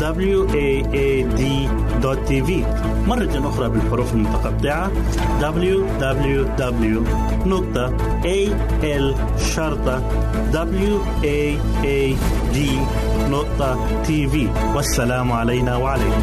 www.al-waad.tv مرة أخرى بالحروف المتقطعة. Www.al-waad.tv والسلام علينا وعليكم.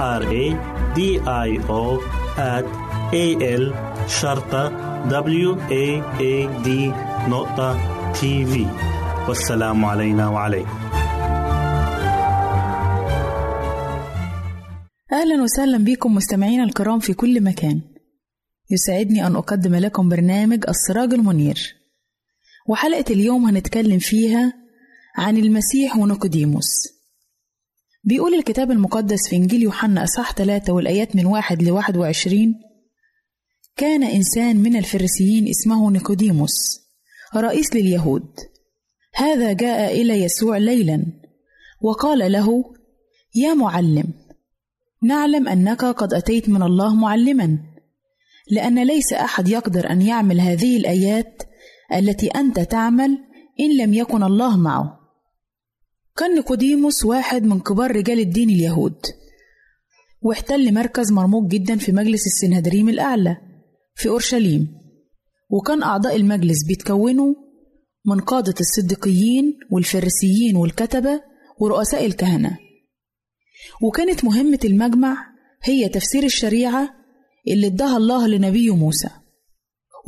R A D I O A L شرطة W A A D نقطة تي في والسلام علينا وعليكم. أهلا وسهلا بكم مستمعينا الكرام في كل مكان. يسعدني أن أقدم لكم برنامج السراج المنير. وحلقة اليوم هنتكلم فيها عن المسيح ونيقوديموس بيقول الكتاب المقدس في إنجيل يوحنا أصح 3 والآيات من واحد لواحد وعشرين كان إنسان من الفريسيين اسمه نيقوديموس رئيس لليهود. هذا جاء إلى يسوع ليلا وقال له يا معلم نعلم أنك قد أتيت من الله معلما لأن ليس أحد يقدر أن يعمل هذه الآيات التي أنت تعمل إن لم يكن الله معه. كان نيقوديموس واحد من كبار رجال الدين اليهود واحتل مركز مرموق جدا في مجلس السنهدريم الأعلى في أورشليم وكان أعضاء المجلس بيتكونوا من قادة الصديقيين والفريسيين والكتبة ورؤساء الكهنة. وكانت مهمة المجمع هي تفسير الشريعة اللي اداها الله لنبيه موسى.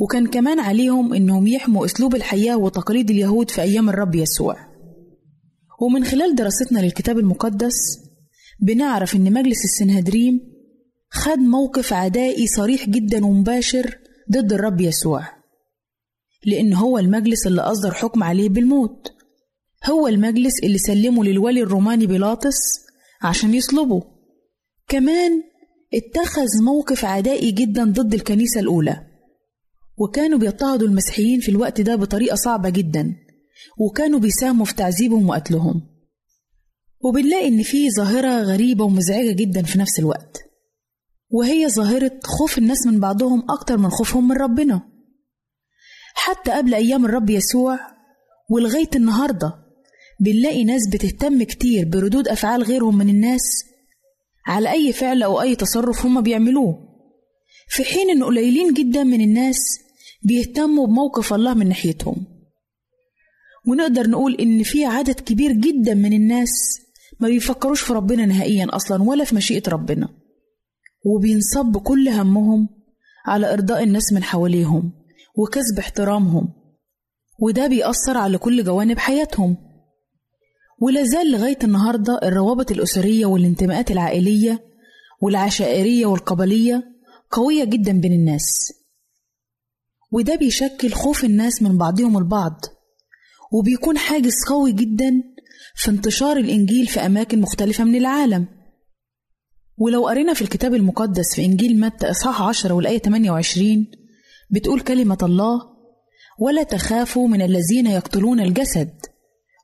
وكان كمان عليهم إنهم يحموا أسلوب الحياة وتقاليد اليهود في أيام الرب يسوع. ومن خلال دراستنا للكتاب المقدس بنعرف إن مجلس السنهدريم خد موقف عدائي صريح جدا ومباشر ضد الرب يسوع لأن هو المجلس اللي أصدر حكم عليه بالموت هو المجلس اللي سلمه للولي الروماني بيلاطس عشان يصلبوا كمان اتخذ موقف عدائي جدا ضد الكنيسة الأولى وكانوا بيضطهدوا المسيحيين في الوقت ده بطريقة صعبة جدا. وكانوا بيساهموا في تعذيبهم وقتلهم. وبنلاقي إن في ظاهرة غريبة ومزعجة جدا في نفس الوقت. وهي ظاهرة خوف الناس من بعضهم أكتر من خوفهم من ربنا. حتى قبل أيام الرب يسوع ولغاية النهارده بنلاقي ناس بتهتم كتير بردود أفعال غيرهم من الناس على أي فعل أو أي تصرف هما بيعملوه. في حين إن قليلين جدا من الناس بيهتموا بموقف الله من ناحيتهم. ونقدر نقول إن في عدد كبير جدا من الناس ما بيفكروش في ربنا نهائيا أصلا ولا في مشيئة ربنا. وبينصب كل همهم على إرضاء الناس من حواليهم وكسب احترامهم. وده بيأثر على كل جوانب حياتهم. ولا زال لغاية النهاردة الروابط الأسرية والانتماءات العائلية والعشائرية والقبلية قوية جدا بين الناس. وده بيشكل خوف الناس من بعضهم البعض. وبيكون حاجز قوي جدا في انتشار الإنجيل في أماكن مختلفة من العالم. ولو قرينا في الكتاب المقدس في إنجيل متى إصحاح 10 والآية 28 بتقول كلمة الله ولا تخافوا من الذين يقتلون الجسد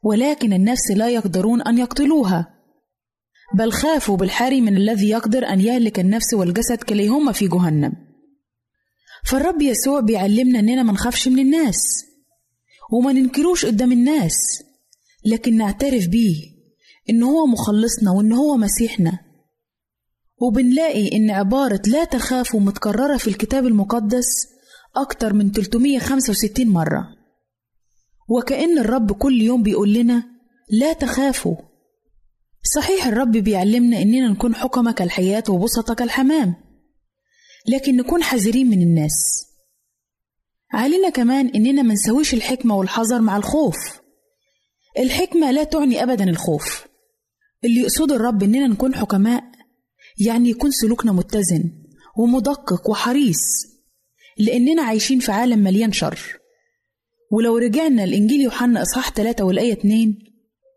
ولكن النفس لا يقدرون أن يقتلوها. بل خافوا بالحري من الذي يقدر أن يهلك النفس والجسد كليهما في جهنم. فالرب يسوع بيعلمنا إننا ما نخافش من الناس. وما ننكروش قدام الناس لكن نعترف بيه إن هو مخلصنا وإن هو مسيحنا. وبنلاقي إن عبارة لا تخافوا متكررة في الكتاب المقدس أكتر من 365 مرة. وكأن الرب كل يوم بيقول لنا لا تخافوا. صحيح الرب بيعلمنا إننا نكون حكمة كالحياة وبسطة كالحمام لكن نكون حذرين من الناس. علينا كمان إننا منسويش الحكمة والحذر مع الخوف. الحكمة لا تعني أبدا الخوف. اللي يقصده الرب إننا نكون حكماء يعني يكون سلوكنا متزن ومدقق وحريص لأننا عايشين في عالم مليان شر. ولو رجعنا لإنجيل يوحنا إصحاح 3 والآية 2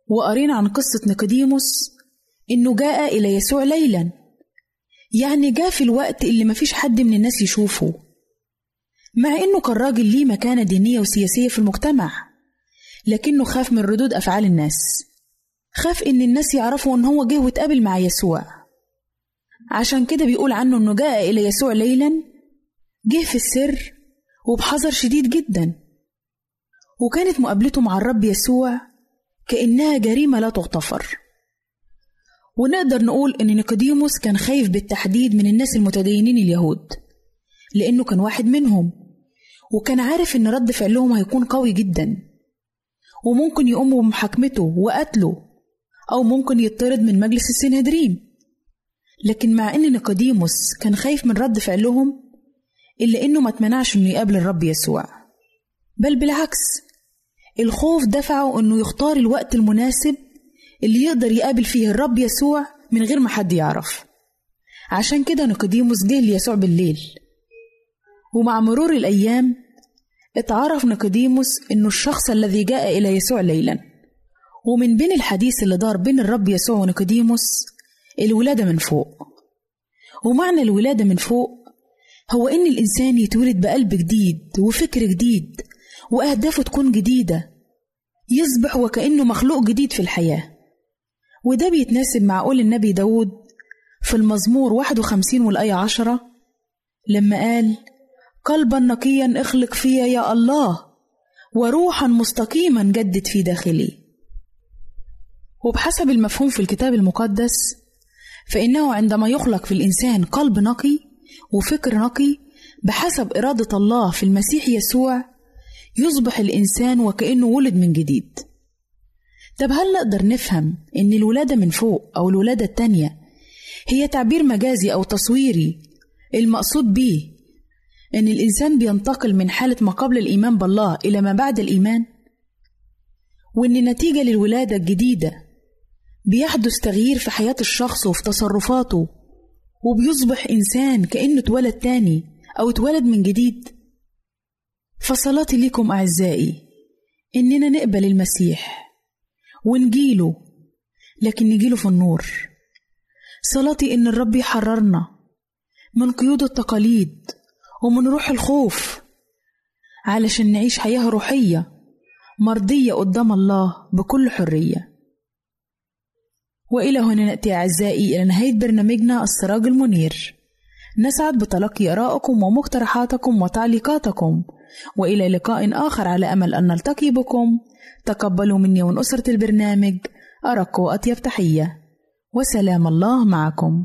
وقرينا عن قصة نيقوديموس إنه جاء إلى يسوع ليلا يعني جاء في الوقت اللي مفيش حد من الناس يشوفه. مع إنه كان راجل ليه مكانة دينية وسياسية في المجتمع. لكنه خاف من ردود أفعال الناس. خاف إن الناس يعرفوا إن هو جه واتقابل مع يسوع. عشان كده بيقول عنه إنه جاء إلى يسوع ليلا جه في السر وبحذر شديد جدا. وكانت مقابلته مع الرب يسوع كأنها جريمة لا تغتفر. ونقدر نقول إن نيقوديموس كان خايف بالتحديد من الناس المتدينين اليهود لأنه كان واحد منهم. وكان عارف إن رد فعلهم هيكون قوي جدا. وممكن يقوموا بمحاكمته وقتله أو ممكن يطرد من مجلس السنهدرين لكن مع إن نيقوديموس كان خايف من رد فعلهم إلا إنه ما اتمنعش إنه يقابل الرب يسوع. بل بالعكس الخوف دفعه إنه يختار الوقت المناسب اللي يقدر يقابل فيه الرب يسوع من غير ما حد يعرف. عشان كده نيقوديموس جه ليسوع بالليل. ومع مرور الأيام اتعرف نيقوديموس إنه الشخص الذي جاء إلى يسوع ليلا. ومن بين الحديث اللي دار بين الرب يسوع ونيقوديموس الولادة من فوق. ومعنى الولادة من فوق هو إن الإنسان يتولد بقلب جديد وفكر جديد وأهدافه تكون جديدة. يصبح وكأنه مخلوق جديد في الحياة. وده بيتناسب مع قول النبي داود في المزمور 51 والآية 10 لما قال قلبا نقيا اخلق فيا يا الله وروحا مستقيما جدد في داخلي. وبحسب المفهوم في الكتاب المقدس فإنه عندما يخلق في الإنسان قلب نقي وفكر نقي بحسب إرادة الله في المسيح يسوع يصبح الإنسان وكأنه ولد من جديد. طب هل نقدر نفهم إن الولادة من فوق أو الولادة التانية هي تعبير مجازي أو تصويري المقصود بيه إن الإنسان بينتقل من حالة ما قبل الإيمان بالله إلى ما بعد الإيمان وإن نتيجة للولادة الجديدة بيحدث تغيير في حياة الشخص وفي تصرفاته وبيصبح إنسان كأنه اتولد تاني أو اتولد من جديد. فصلاتي لكم أعزائي إننا نقبل المسيح ونجيله لكن نجيله في النور. صلاتي إن الرب يحررنا من قيود التقاليد ومن روح الخوف. علشان نعيش حياة روحية مرضية قدام الله بكل حرية. وإلى هنا نأتي أعزائي إلى نهاية برنامجنا السراج المنير. نسعد بتلقي آرائكم ومقترحاتكم وتعليقاتكم. وإلى لقاء آخر على أمل أن نلتقي بكم. تقبلوا مني ومن أسرة البرنامج أرق وأطيب تحية. وسلام الله معكم.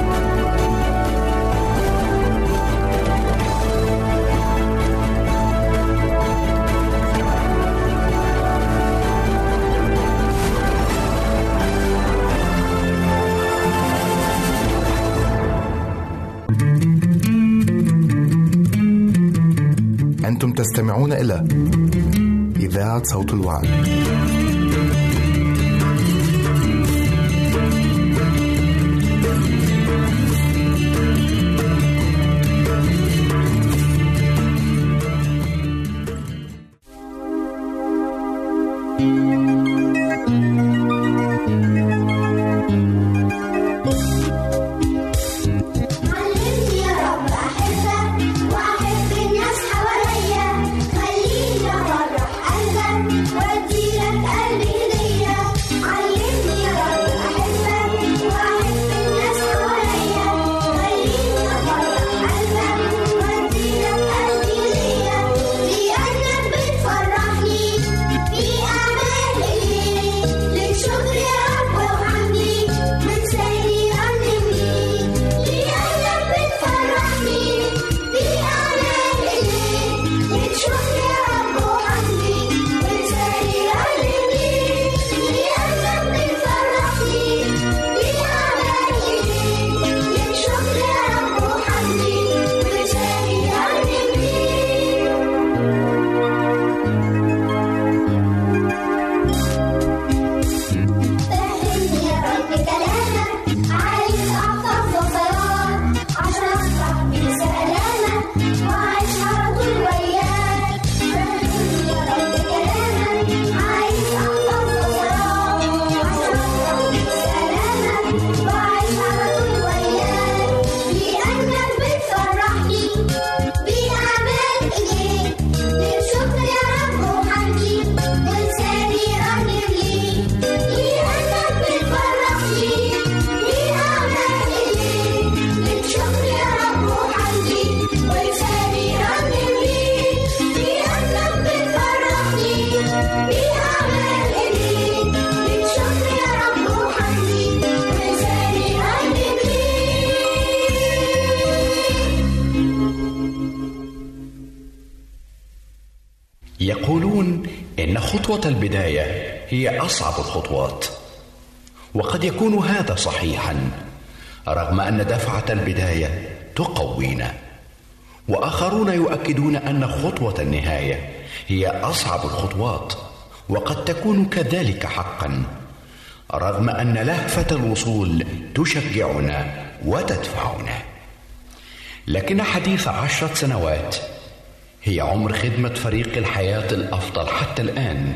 أنتم تستمعون إلى إذاعة صوت الوعد. علمني يقولون إن خطوة البداية هي أصعب الخطوات. وقد يكون هذا صحيحا رغم أن دفعة البداية تقوينا. وآخرون يؤكدون أن خطوة النهاية هي أصعب الخطوات وقد تكون كذلك حقا رغم أن لهفة الوصول تشجعنا وتدفعنا. لكن حديث عشرة سنوات هي عمر خدمة فريق الحياة الأفضل حتى الآن.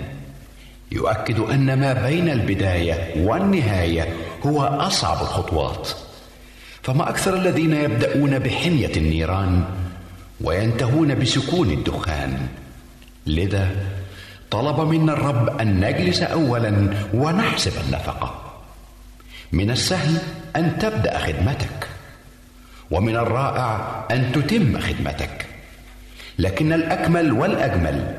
يؤكد أن ما بين البداية والنهاية هو أصعب الخطوات. فما أكثر الذين يبدأون بحمية النيران وينتهون بسكون الدخان. لذا طلب منا الرب أن نجلس اولا ونحسب النفقة. من السهل أن تبدأ خدمتك ومن الرائع أن تتم خدمتك. لكن الأكمل والأجمل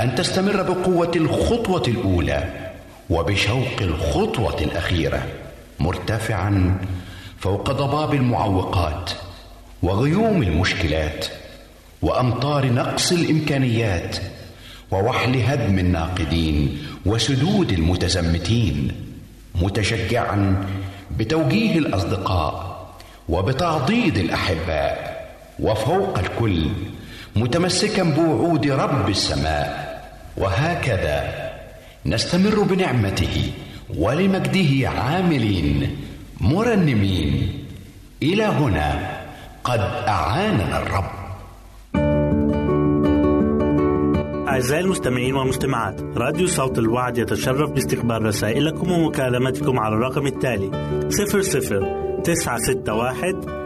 أن تستمر بقوة الخطوة الأولى وبشوق الخطوة الأخيرة مرتفعا فوق ضباب المعوقات وغيوم المشكلات وأمطار نقص الإمكانيات ووحل هدم الناقدين وسدود المتزمتين متشجعا بتوجيه الأصدقاء وبتعضيد الأحباء وفوق الكل متمسكا بوعود رب السماء. وهكذا نستمر بنعمته ولمجده عاملين مرنمين. إلى هنا قد أعاننا الرب. أعزائي المستمعين والمستمعات راديو صوت الوعد يتشرف باستقبال رسائلكم ومكالمتكم على الرقم التالي 00 961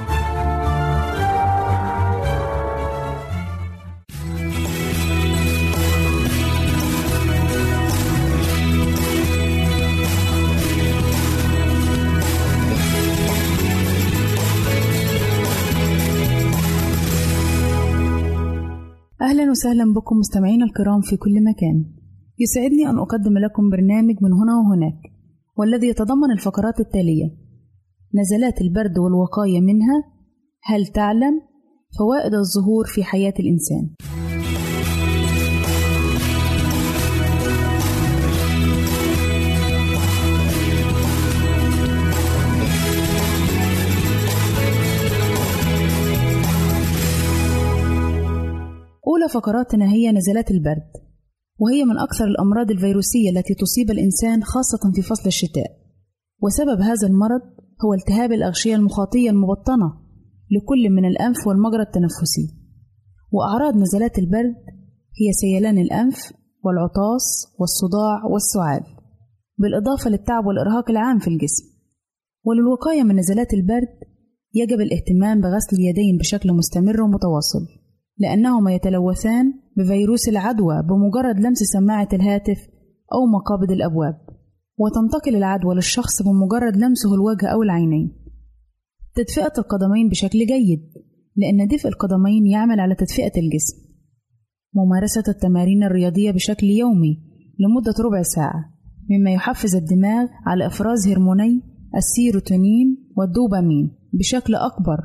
وسهلا بكم مستمعينا الكرام في كل مكان. يسعدني أن أقدم لكم برنامج من هنا وهناك والذي يتضمن الفقرات التالية نزلات البرد والوقاية منها هل تعلم؟ فوائد الزهور في حياة الإنسان. أولى فقراتنا هي نزلات البرد وهي من أكثر الأمراض الفيروسية التي تصيب الإنسان خاصة في فصل الشتاء. وسبب هذا المرض هو التهاب الأغشية المخاطية المبطنة لكل من الأنف والمجرى التنفسي. وأعراض نزلات البرد هي سيلان الأنف والعطاس والصداع والسعال بالإضافة للتعب والإرهاق العام في الجسم. وللوقاية من نزلات البرد يجب الاهتمام بغسل اليدين بشكل مستمر ومتواصل. لأنهما يتلوثان بفيروس العدوى بمجرد لمس سماعة الهاتف أو مقابض الأبواب وتنتقل العدوى للشخص بمجرد لمسه الوجه أو العينين. تدفئة القدمين بشكل جيد لأن دفء القدمين يعمل على تدفئة الجسم. ممارسة التمارين الرياضية بشكل يومي لمدة ربع ساعة مما يحفز الدماغ على إفراز هرموني السيروتونين والدوبامين بشكل أكبر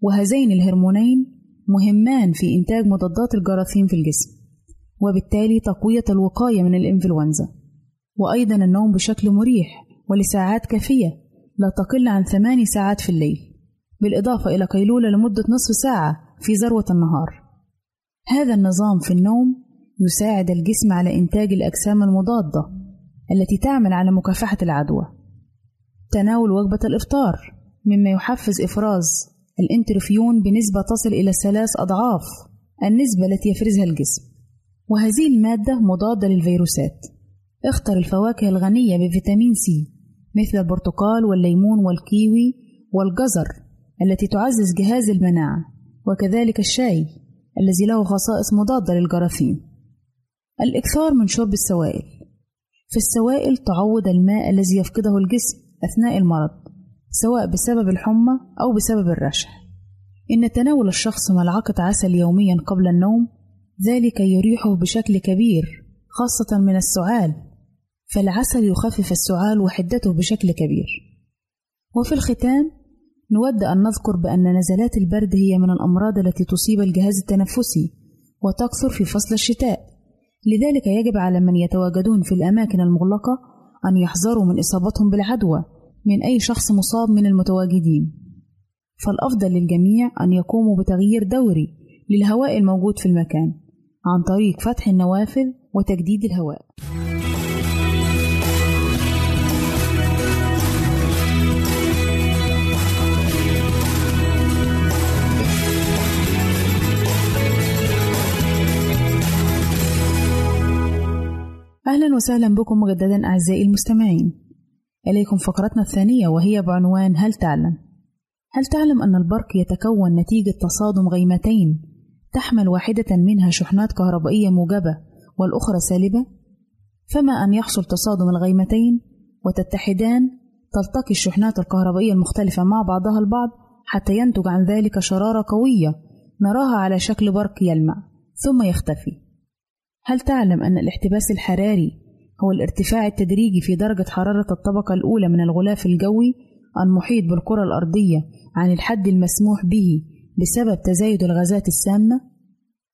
وهذين الهرمونين مهمان في إنتاج مضادات الجراثيم في الجسم وبالتالي تقوية الوقاية من الإنفلونزا. وأيضا النوم بشكل مريح ولساعات كافية لا تقل عن ثماني ساعات في الليل بالإضافة إلى قيلولة لمدة نصف ساعة في ذروة النهار. هذا النظام في النوم يساعد الجسم على إنتاج الأجسام المضادة التي تعمل على مكافحة العدوى. تناول وجبة الإفطار مما يحفز إفراز الإنترفيرون بنسبة تصل إلى ثلاث أضعاف النسبة التي يفرزها الجسم. وهذه المادة مضادة للفيروسات. اختر الفواكه الغنية بفيتامين سي مثل البرتقال والليمون والكيوي والجزر التي تعزز جهاز المناعة وكذلك الشاي الذي له خصائص مضادة للجراثيم. الإكثار من شرب السوائل. في السوائل تعوض الماء الذي يفقده الجسم أثناء المرض. سواء بسبب الحمى أو بسبب الرشح. إن تناول الشخص ملعقة عسل يوميا قبل النوم ذلك يريحه بشكل كبير خاصة من السعال. فالعسل يخفف السعال وحدته بشكل كبير. وفي الختام نود أن نذكر بأن نزلات البرد هي من الأمراض التي تصيب الجهاز التنفسي وتكثر في فصل الشتاء. لذلك يجب على من يتواجدون في الأماكن المغلقة أن يحذروا من إصابتهم بالعدوى. من أي شخص مصاب من المتواجدين. فالأفضل للجميع أن يقوموا بتغيير دوري للهواء الموجود في المكان عن طريق فتح النوافذ وتجديد الهواء. أهلا وسهلا بكم مجددا أعزائي المستمعين. إليكم فقرتنا الثانية وهي بعنوان هل تعلم؟ هل تعلم أن البرق يتكون نتيجة تصادم غيمتين تحمل واحدة منها شحنات كهربائية موجبة والأخرى سالبة؟ فما أن يحصل تصادم الغيمتين وتتحدان تلتقي الشحنات الكهربائية المختلفة مع بعضها البعض حتى ينتج عن ذلك شرارة قوية نراها على شكل برق يلمع ثم يختفي هل تعلم أن الاحتباس الحراري هو الارتفاع التدريجي في درجة حرارة الطبقة الأولى من الغلاف الجوي المحيط بالكرة الأرضية عن الحد المسموح به بسبب تزايد الغازات السامة؟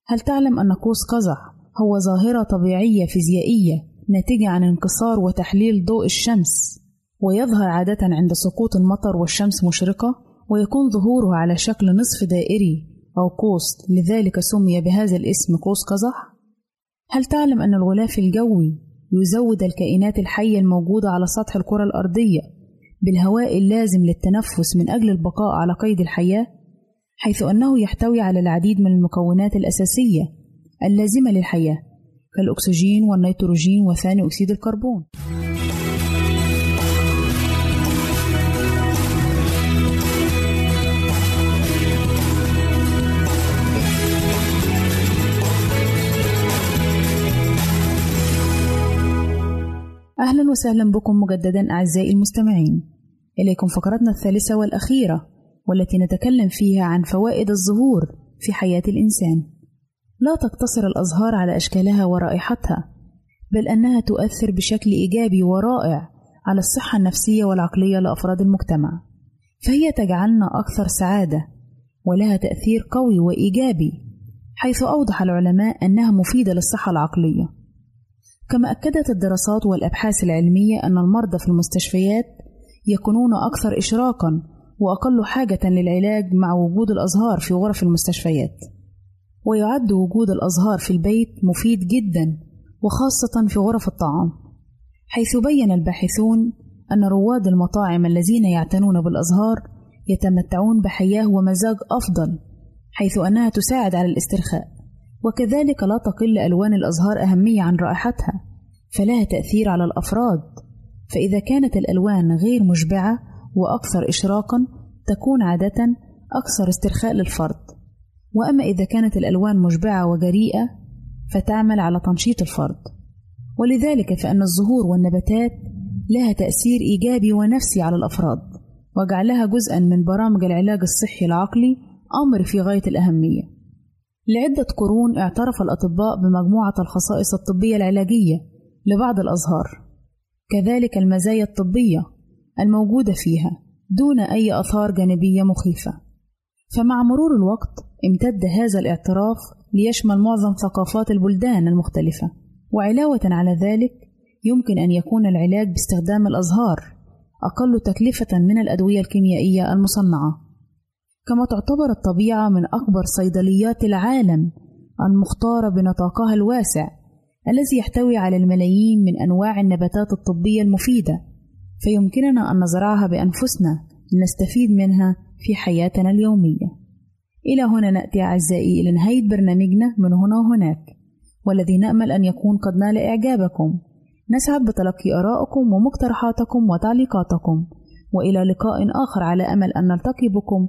هل تعلم أن قوس قزح هو ظاهرة طبيعية فيزيائية ناتجة عن انكسار وتحليل ضوء الشمس ويظهر عادة عند سقوط المطر والشمس مشرقة ويكون ظهوره على شكل نصف دائري أو قوس لذلك سمي بهذا الاسم قوس قزح؟ هل تعلم أن الغلاف الجوي يزود الكائنات الحية الموجودة على سطح الكرة الأرضية بالهواء اللازم للتنفس من أجل البقاء على قيد الحياة؟ حيث أنه يحتوي على العديد من المكونات الأساسية اللازمة للحياة كالأكسجين والنيتروجين وثاني أكسيد الكربون. أهلا وسهلا بكم مجددا أعزائي المستمعين. إليكم فقرتنا الثالثة والأخيرة والتي نتكلم فيها عن فوائد الزهور في حياة الإنسان. لا تقتصر الأزهار على أشكالها ورائحتها بل أنها تؤثر بشكل إيجابي ورائع على الصحة النفسية والعقلية لأفراد المجتمع. فهي تجعلنا أكثر سعادة ولها تأثير قوي وإيجابي حيث أوضح العلماء أنها مفيدة للصحة العقلية. كما أكدت الدراسات والأبحاث العلمية أن المرضى في المستشفيات يكونون أكثر إشراقًا وأقل حاجة للعلاج مع وجود الأزهار في غرف المستشفيات. ويعد وجود الأزهار في البيت مفيد جدًا وخاصة في غرف الطعام، حيث بين الباحثون أن رواد المطاعم الذين يعتنون بالأزهار يتمتعون بحياة ومزاج أفضل، حيث أنها تساعد على الاسترخاء، وكذلك لا تقل ألوان الأزهار أهمية عن رائحتها، فلها تأثير على الأفراد، فإذا كانت الألوان غير مشبعة وأكثر إشراقًا تكون عادة أكثر استرخاء للفرد، وأما إذا كانت الألوان مشبعة وجريئة فتعمل على تنشيط الفرد، ولذلك فإن الزهور والنباتات لها تأثير إيجابي ونفسي على الأفراد، وجعلها جزءًا من برامج العلاج الصحي العقلي أمر في غاية الأهمية. لعدة قرون اعترف الأطباء بمجموعة الخصائص الطبية العلاجية لبعض الأزهار، كذلك المزايا الطبية الموجودة فيها دون أي آثار جانبية مخيفة. فمع مرور الوقت امتد هذا الاعتراف ليشمل معظم ثقافات البلدان المختلفة، وعلاوة على ذلك يمكن أن يكون العلاج باستخدام الأزهار أقل تكلفة من الأدوية الكيميائية المصنعة. كما تعتبر الطبيعة من أكبر صيدليات العالم المختارة بنطاقها الواسع الذي يحتوي على الملايين من أنواع النباتات الطبية المفيدة. فيمكننا أن نزرعها بأنفسنا لنستفيد منها في حياتنا اليومية. إلى هنا نأتي أعزائي إلى نهاية برنامجنا من هنا وهناك والذي نأمل أن يكون قد نال إعجابكم. نسعد بتلقي آرائكم ومقترحاتكم وتعليقاتكم وإلى لقاء آخر على أمل أن نلتقي بكم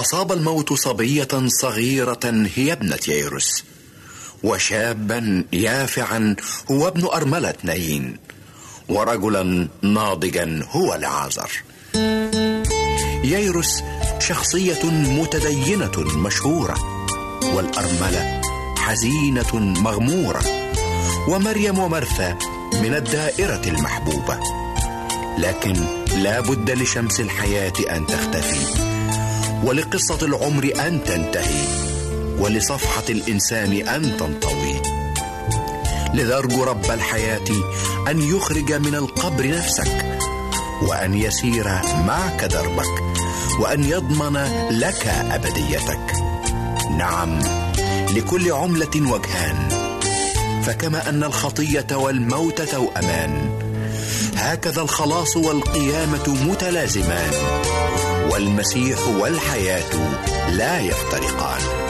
أصاب الموت صبية صغيرة هي ابنة ييروس. وشابا يافعا هو ابن أرملة نايين ورجلا ناضجا هو لعازر ييروس شخصية متدينة مشهورة والأرملة حزينة مغمورة. ومريم ومرثا من الدائرة المحبوبة. لكن لا بد لشمس الحياة أن تختفي. ولقصة العمر أن تنتهي ولصفحة الإنسان أن تنطوي. لذا أرجو رب الحياة أن يخرج من القبر نفسك وأن يسير معك دربك وأن يضمن لك أبديتك. نعم لكل عملة وجهان. فكما أن الخطية والموت توأمان هكذا الخلاص والقيامة متلازمان. والمسيح والحياة لا يفترقان.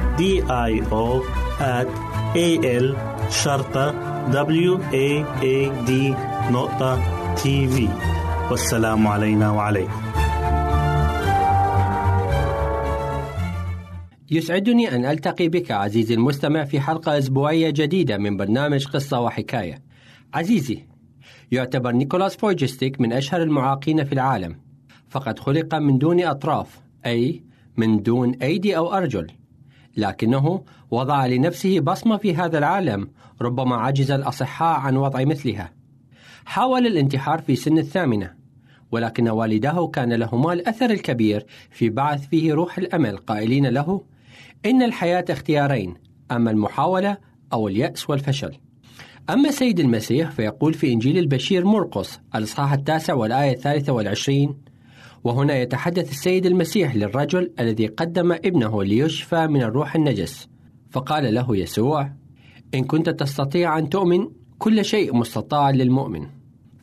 D I O at A L شرطة W A A D نقطة تي في والسلام علينا وعليكم يسعدني أن ألتقي بك عزيزي المستمع في حلقة أسبوعية جديدة من برنامج قصة وحكاية. عزيزي، يعتبر نيكولاس فويتشيتش من أشهر المعاقين في العالم، فقد خلق من دون أطراف، أي من دون أيدي أو أرجل. لكنه وضع لنفسه بصمة في هذا العالم ربما عجز الأصحاء عن وضع مثلها. حاول الانتحار في سن الثامنة، ولكن والداه كان لهما الأثر الكبير في بعث فيه روح الأمل قائلين له إن الحياة اختيارين إما المحاولة أو اليأس والفشل أما سيد المسيح فيقول في إنجيل البشير مرقس الإصحاح التاسع والآية الثالثة والعشرين وهنا يتحدث السيد المسيح للرجل الذي قدم ابنه ليشفى من الروح النجس. فقال له يسوع إن كنت تستطيع أن تؤمن كل شيء مستطاع للمؤمن.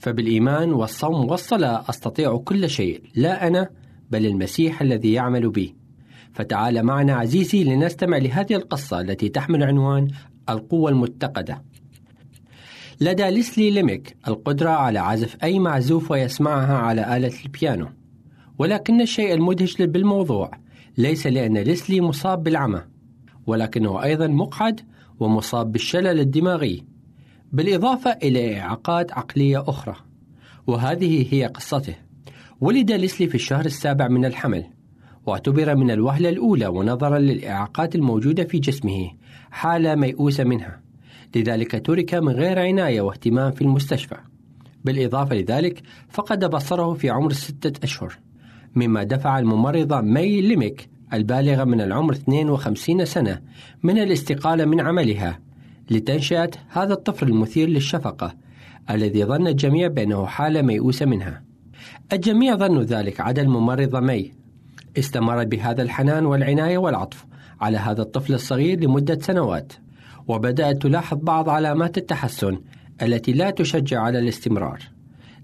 فبالإيمان والصوم والصلاة أستطيع كل شيء لا أنا بل المسيح الذي يعمل بي. فتعال معنا عزيزي لنستمع لهذه القصة التي تحمل عنوان القوة المتقدة لدى ليسلي ليميك القدرة على عزف أي معزوف ويسمعها على آلة البيانو. ولكن الشيء المدهش بالموضوع ليس لأن ليسلي مصاب بالعمى ولكنه أيضا مقعد ومصاب بالشلل الدماغي بالإضافة إلى إعاقات عقلية أخرى وهذه هي قصته. ولد ليسلي في الشهر السابع من الحمل واعتبر من الوهلة الأولى ونظرا للإعاقات الموجودة في جسمه حالة ميؤوسة منها. لذلك ترك من غير عناية واهتمام في المستشفى. بالإضافة لذلك فقد بصره في عمر ستة أشهر. مما دفع الممرضة مي ليميك البالغة من العمر 52 سنة من الاستقالة من عملها لتنشئة هذا الطفل المثير للشفقة الذي ظن الجميع بأنه حالة ميؤوسة منها. الجميع ظنوا ذلك عدا الممرضة مي. استمرت بهذا الحنان والعناية والعطف على هذا الطفل الصغير لمدة سنوات وبدأت تلاحظ بعض علامات التحسن التي لا تشجع على الاستمرار.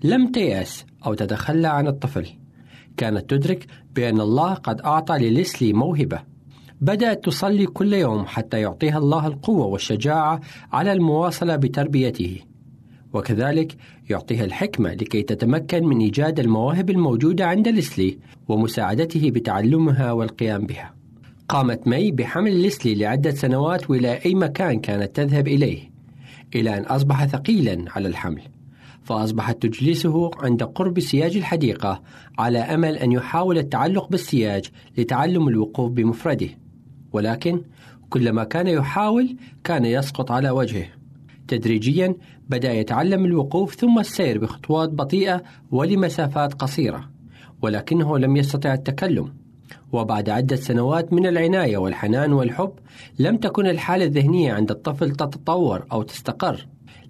لم تيأس أو تتخلى عن الطفل. كانت تدرك بأن الله قد أعطى لليسلي موهبة. بدأت تصلي كل يوم حتى يعطيها الله القوة والشجاعة على المواصلة بتربيته. وكذلك يعطيها الحكمة لكي تتمكن من إيجاد المواهب الموجودة عند ليسلي ومساعدته بتعلمها والقيام بها. قامت مي بحمل ليسلي لعدة سنوات وإلى أي مكان كانت تذهب إليه إلى أن أصبح ثقيلا على الحمل. فأصبحت تجلسه عند قرب سياج الحديقة على أمل أن يحاول التعلق بالسياج لتعلم الوقوف بمفرده. ولكن كلما كان يحاول كان يسقط على وجهه. تدريجيا بدأ يتعلم الوقوف ثم السير بخطوات بطيئة ولمسافات قصيرة ولكنه لم يستطع التكلم. وبعد عدة سنوات من العناية والحنان والحب لم تكن الحالة الذهنية عند الطفل تتطور أو تستقر.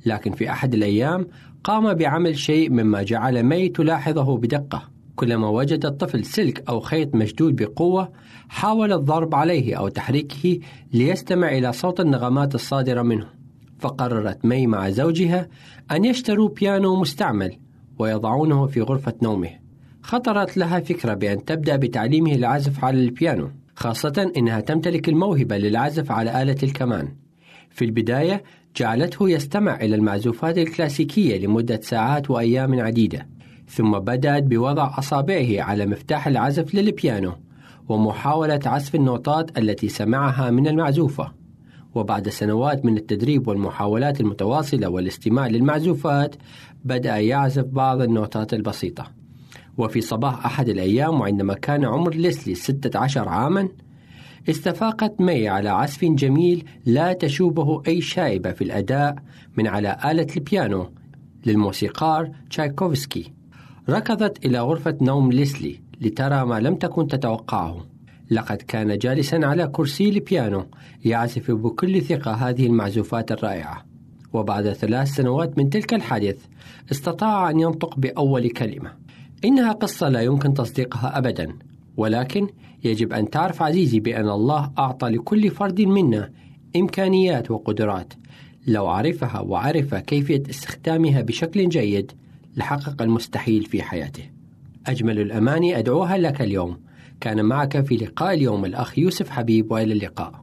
لكن في أحد الأيام قام بعمل شيء مما جعل مي تلاحظه بدقة. كلما وجد الطفل سلك أو خيط مشدود بقوة حاول الضرب عليه أو تحريكه ليستمع إلى صوت النغمات الصادرة منه. فقررت مي مع زوجها أن يشتروا بيانو مستعمل ويضعونه في غرفة نومه. خطرت لها فكرة بأن تبدأ بتعليمه العزف على البيانو خاصة إنها تمتلك الموهبة للعزف على آلة الكمان. في البداية جعلته يستمع إلى المعزوفات الكلاسيكية لمدة ساعات وأيام عديدة ثم بدأت بوضع أصابعه على مفتاح العزف للبيانو ومحاولة عزف النوتات التي سمعها من المعزوفة. وبعد سنوات من التدريب والمحاولات المتواصلة والاستماع للمعزوفات بدأ يعزف بعض النوتات البسيطة. وفي صباح أحد الأيام وعندما كان عمر ليسلي 16 عاما استفاقت مي على عزف جميل لا تشوبه أي شائبة في الأداء من على آلة البيانو للموسيقار تشايكوفسكي. ركضت إلى غرفة نوم ليسلي لترى ما لم تكن تتوقعه. لقد كان جالسا على كرسي البيانو يعزف بكل ثقة هذه المعزوفات الرائعة. وبعد ثلاث سنوات من تلك الحادث استطاع أن ينطق بأول كلمة. إنها قصة لا يمكن تصديقها أبدا ولكن يجب أن تعرف عزيزي بأن الله أعطى لكل فرد منا إمكانيات وقدرات. لو عرفها وعرف كيفية استخدامها بشكل جيد لحقق المستحيل في حياته. أجمل الأماني أدعوها لك اليوم. كان معك في لقاء اليوم الأخ يوسف حبيب وإلى اللقاء.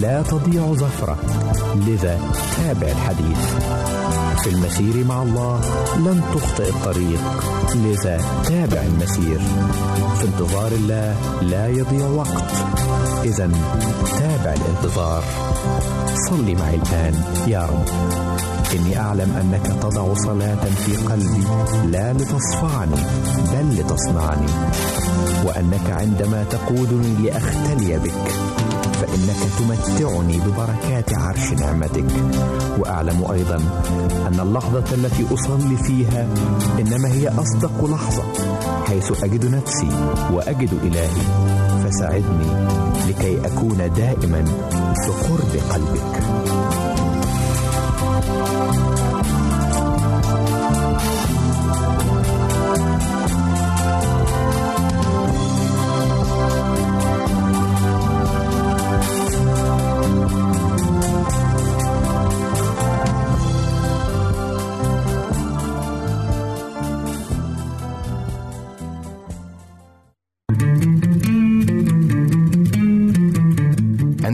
لا تضيع زفرة. لذا تابع الحديث. في المسير مع الله لن تخطئ الطريق. لذا تابع المسير. في انتظار الله لا يضيع وقت. إذا تابع الانتظار. صلي معي الآن يا رب. إني أعلم أنك تضع صلاة في قلبي. لا لتصفعني بل لتصنعني. وأنك عندما تقودني لأختلي بك. فإنك تمتعني ببركات عرش نعمتك. وأعلم أيضا أن اللحظة التي أصلي فيها إنما هي أصدق لحظة حيث أجد نفسي وأجد إلهي. فساعدني لكي أكون دائما في قرب قلبك.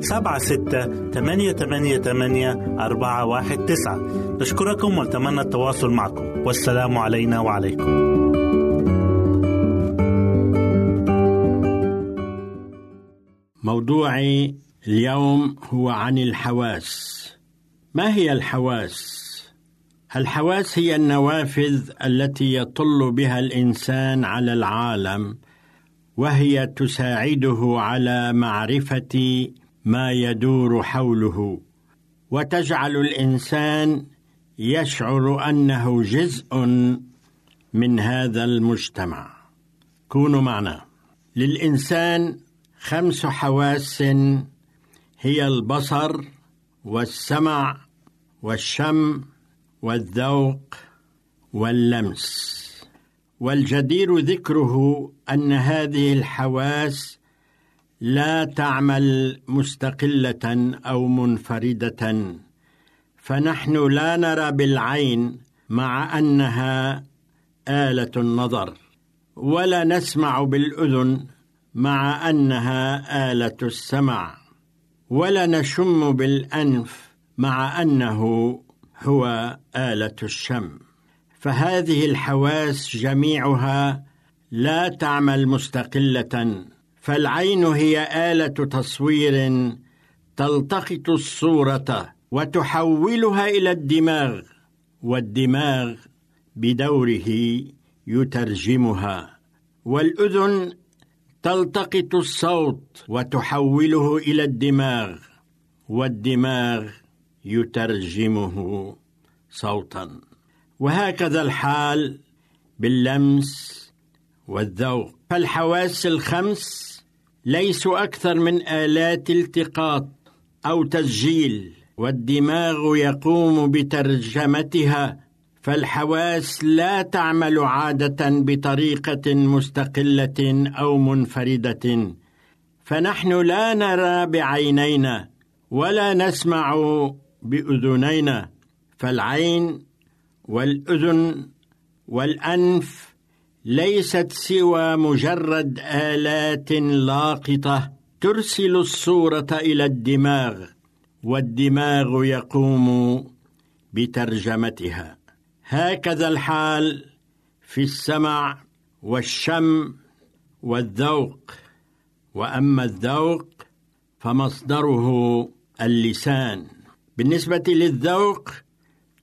سبعة ستة ثمانية ثمانية ثمانية أربعة واحد تسعة. نشكركم ونتمنى التواصل معكم. والسلام علينا وعليكم. موضوعي اليوم هو عن الحواس. ما هي الحواس؟ الحواس هي النوافذ التي يطل بها الإنسان على العالم وهي تساعده على معرفة ما يدور حوله. وتجعل الإنسان يشعر أنه جزء من هذا المجتمع. كونوا معنا. للإنسان خمس حواس هي البصر والسمع والشم والذوق واللمس. والجدير ذكره أن هذه الحواس لا تعمل مستقلة أو منفردة. فنحن لا نرى بالعين مع أنها آلة النظر ولا نسمع بالأذن مع أنها آلة السمع ولا نشم بالأنف مع أنه هو آلة الشم. فهذه الحواس جميعها لا تعمل مستقلة. فالعين هي آلة تصوير تلتقط الصورة وتحولها إلى الدماغ والدماغ بدوره يترجمها. والأذن تلتقط الصوت وتحوله إلى الدماغ والدماغ يترجمه صوتا. وهكذا الحال باللمس والذوق. فالحواس الخمس ليسوا أكثر من آلات التقاط أو تسجيل والدماغ يقوم بترجمتها فالحواس لا تعمل عادة بطريقة مستقلة أو منفردة. فنحن لا نرى بعينينا ولا نسمع بأذنينا فالعين والأذن والأنف ليست سوى مجرد آلات لاقطة ترسل الصورة إلى الدماغ والدماغ يقوم بترجمتها. هكذا الحال في السمع والشم والذوق. وأما الذوق فمصدره اللسان. بالنسبة للذوق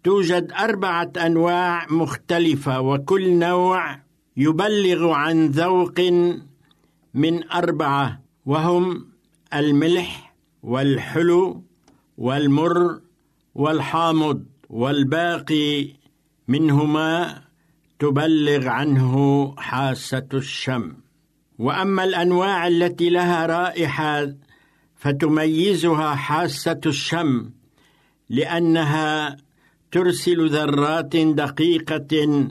توجد أربعة أنواع مختلفة وكل نوع يبلغ عن ذوق من أربعة وهم الملح والحلو والمر والحامض والباقي منهما تبلغ عنه حاسة الشم. وأما الأنواع التي لها رائحة فتميزها حاسة الشم لأنها ترسل ذرات دقيقة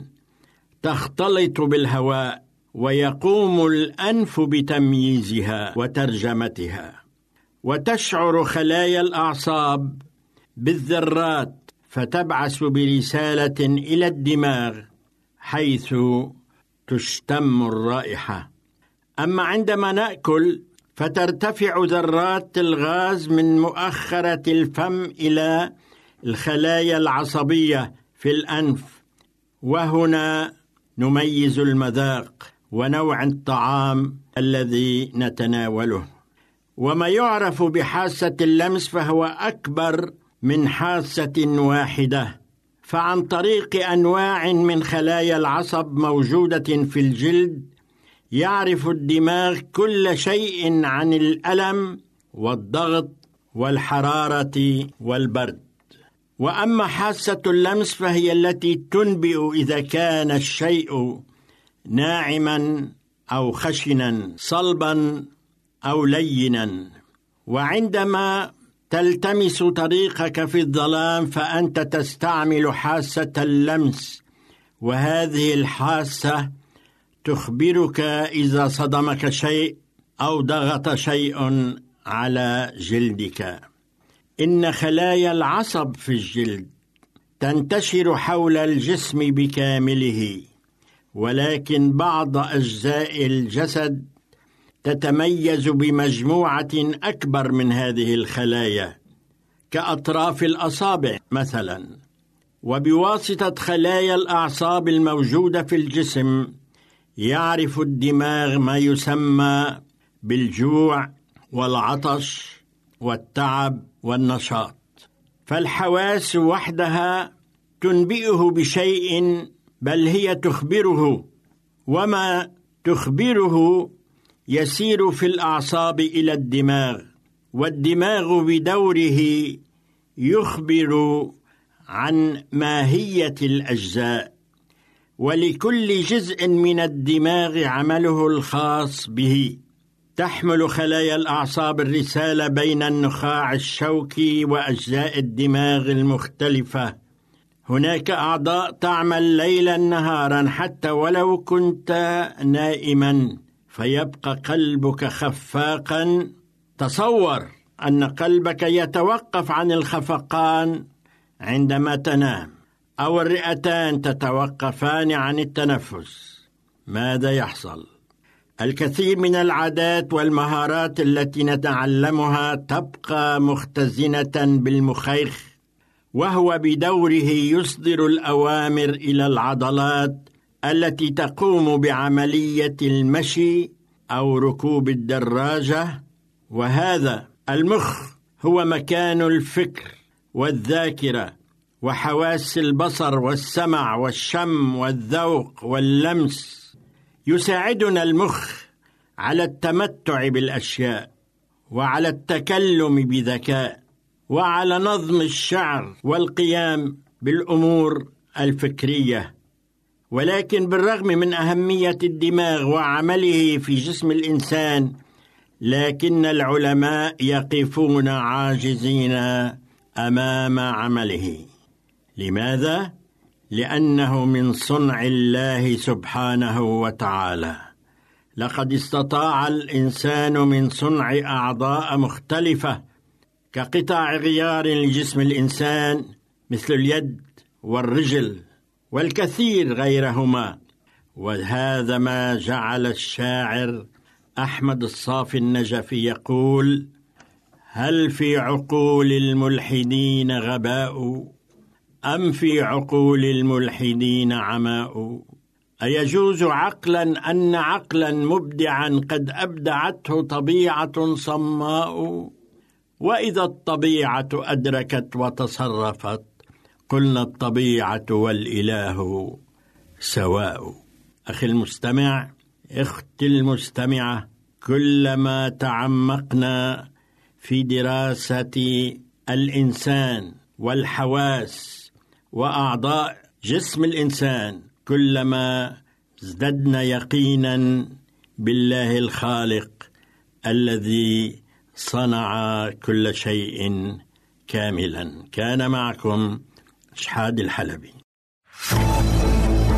تختلط بالهواء ويقوم الأنف بتمييزها وترجمتها. وتشعر خلايا الأعصاب بالذرات فتبعث برسالة إلى الدماغ حيث تشتم الرائحة. أما عندما نأكل فترتفع ذرات الغاز من مؤخرة الفم إلى الخلايا العصبية في الأنف وهنا نميز المذاق ونوع الطعام الذي نتناوله. وما يعرف بحاسة اللمس فهو أكبر من حاسة واحدة. فعن طريق أنواع من خلايا العصب موجودة في الجلد يعرف الدماغ كل شيء عن الألم والضغط والحرارة والبرد. وأما حاسة اللمس فهي التي تنبئ إذا كان الشيء ناعما أو خشنا صلبا أو لينا. وعندما تلتمس طريقك في الظلام فأنت تستعمل حاسة اللمس. وهذه الحاسة تخبرك إذا صدمك شيء أو ضغط شيء على جلدك. إن خلايا العصب في الجلد تنتشر حول الجسم بكامله ولكن بعض أجزاء الجسد تتميز بمجموعة أكبر من هذه الخلايا كأطراف الأصابع مثلا. وبواسطة خلايا الأعصاب الموجودة في الجسم يعرف الدماغ ما يسمى بالجوع والعطش والتعب والنشاط. فالحواس وحدها تنبئه بشيء بل هي تخبره. وما تخبره يسير في الأعصاب إلى الدماغ والدماغ بدوره يخبر عن ماهية الأجزاء. ولكل جزء من الدماغ عمله الخاص به. تحمل خلايا الأعصاب الرساله بين النخاع الشوكي وأجزاء الدماغ المختلفة. هناك أعضاء تعمل ليلا نهارا حتى ولو كنت نائما فيبقى قلبك خفاقا. تصور أن قلبك يتوقف عن الخفقان عندما تنام أو الرئتان تتوقفان عن التنفس. ماذا يحصل؟ الكثير من العادات والمهارات التي نتعلمها تبقى مختزنة بالمخيخ وهو بدوره يصدر الأوامر إلى العضلات التي تقوم بعملية المشي أو ركوب الدراجة. وهذا المخ هو مكان الفكر والذاكرة وحواس البصر والسمع والشم والذوق واللمس. يساعدنا المخ على التمتع بالأشياء وعلى التكلم بذكاء وعلى نظم الشعر والقيام بالأمور الفكرية. ولكن بالرغم من أهمية الدماغ وعمله في جسم الإنسان لكن العلماء يقفون عاجزين أمام عمله. لماذا؟ لأنه من صنع الله سبحانه وتعالى. لقد استطاع الإنسان من صنع أعضاء مختلفة كقطع غيار لجسم الإنسان مثل اليد والرجل والكثير غيرهما. وهذا ما جعل الشاعر أحمد الصافي النجفي يقول هل في عقول الملحدين غباء أم في عقول الملحدين عماء؟ أيجوز عقلا أن عقلا مبدعا قد أبدعته طبيعة صماء؟ وإذا الطبيعة أدركت وتصرفت قلنا الطبيعة والإله سواء. أخي المستمع أختي المستمعة كلما تعمقنا في دراسه الإنسان والحواس وأعضاء جسم الإنسان كلما ازددنا يقينا بالله الخالق الذي صنع كل شيء كاملا. كان معكم شحاد الحلبي.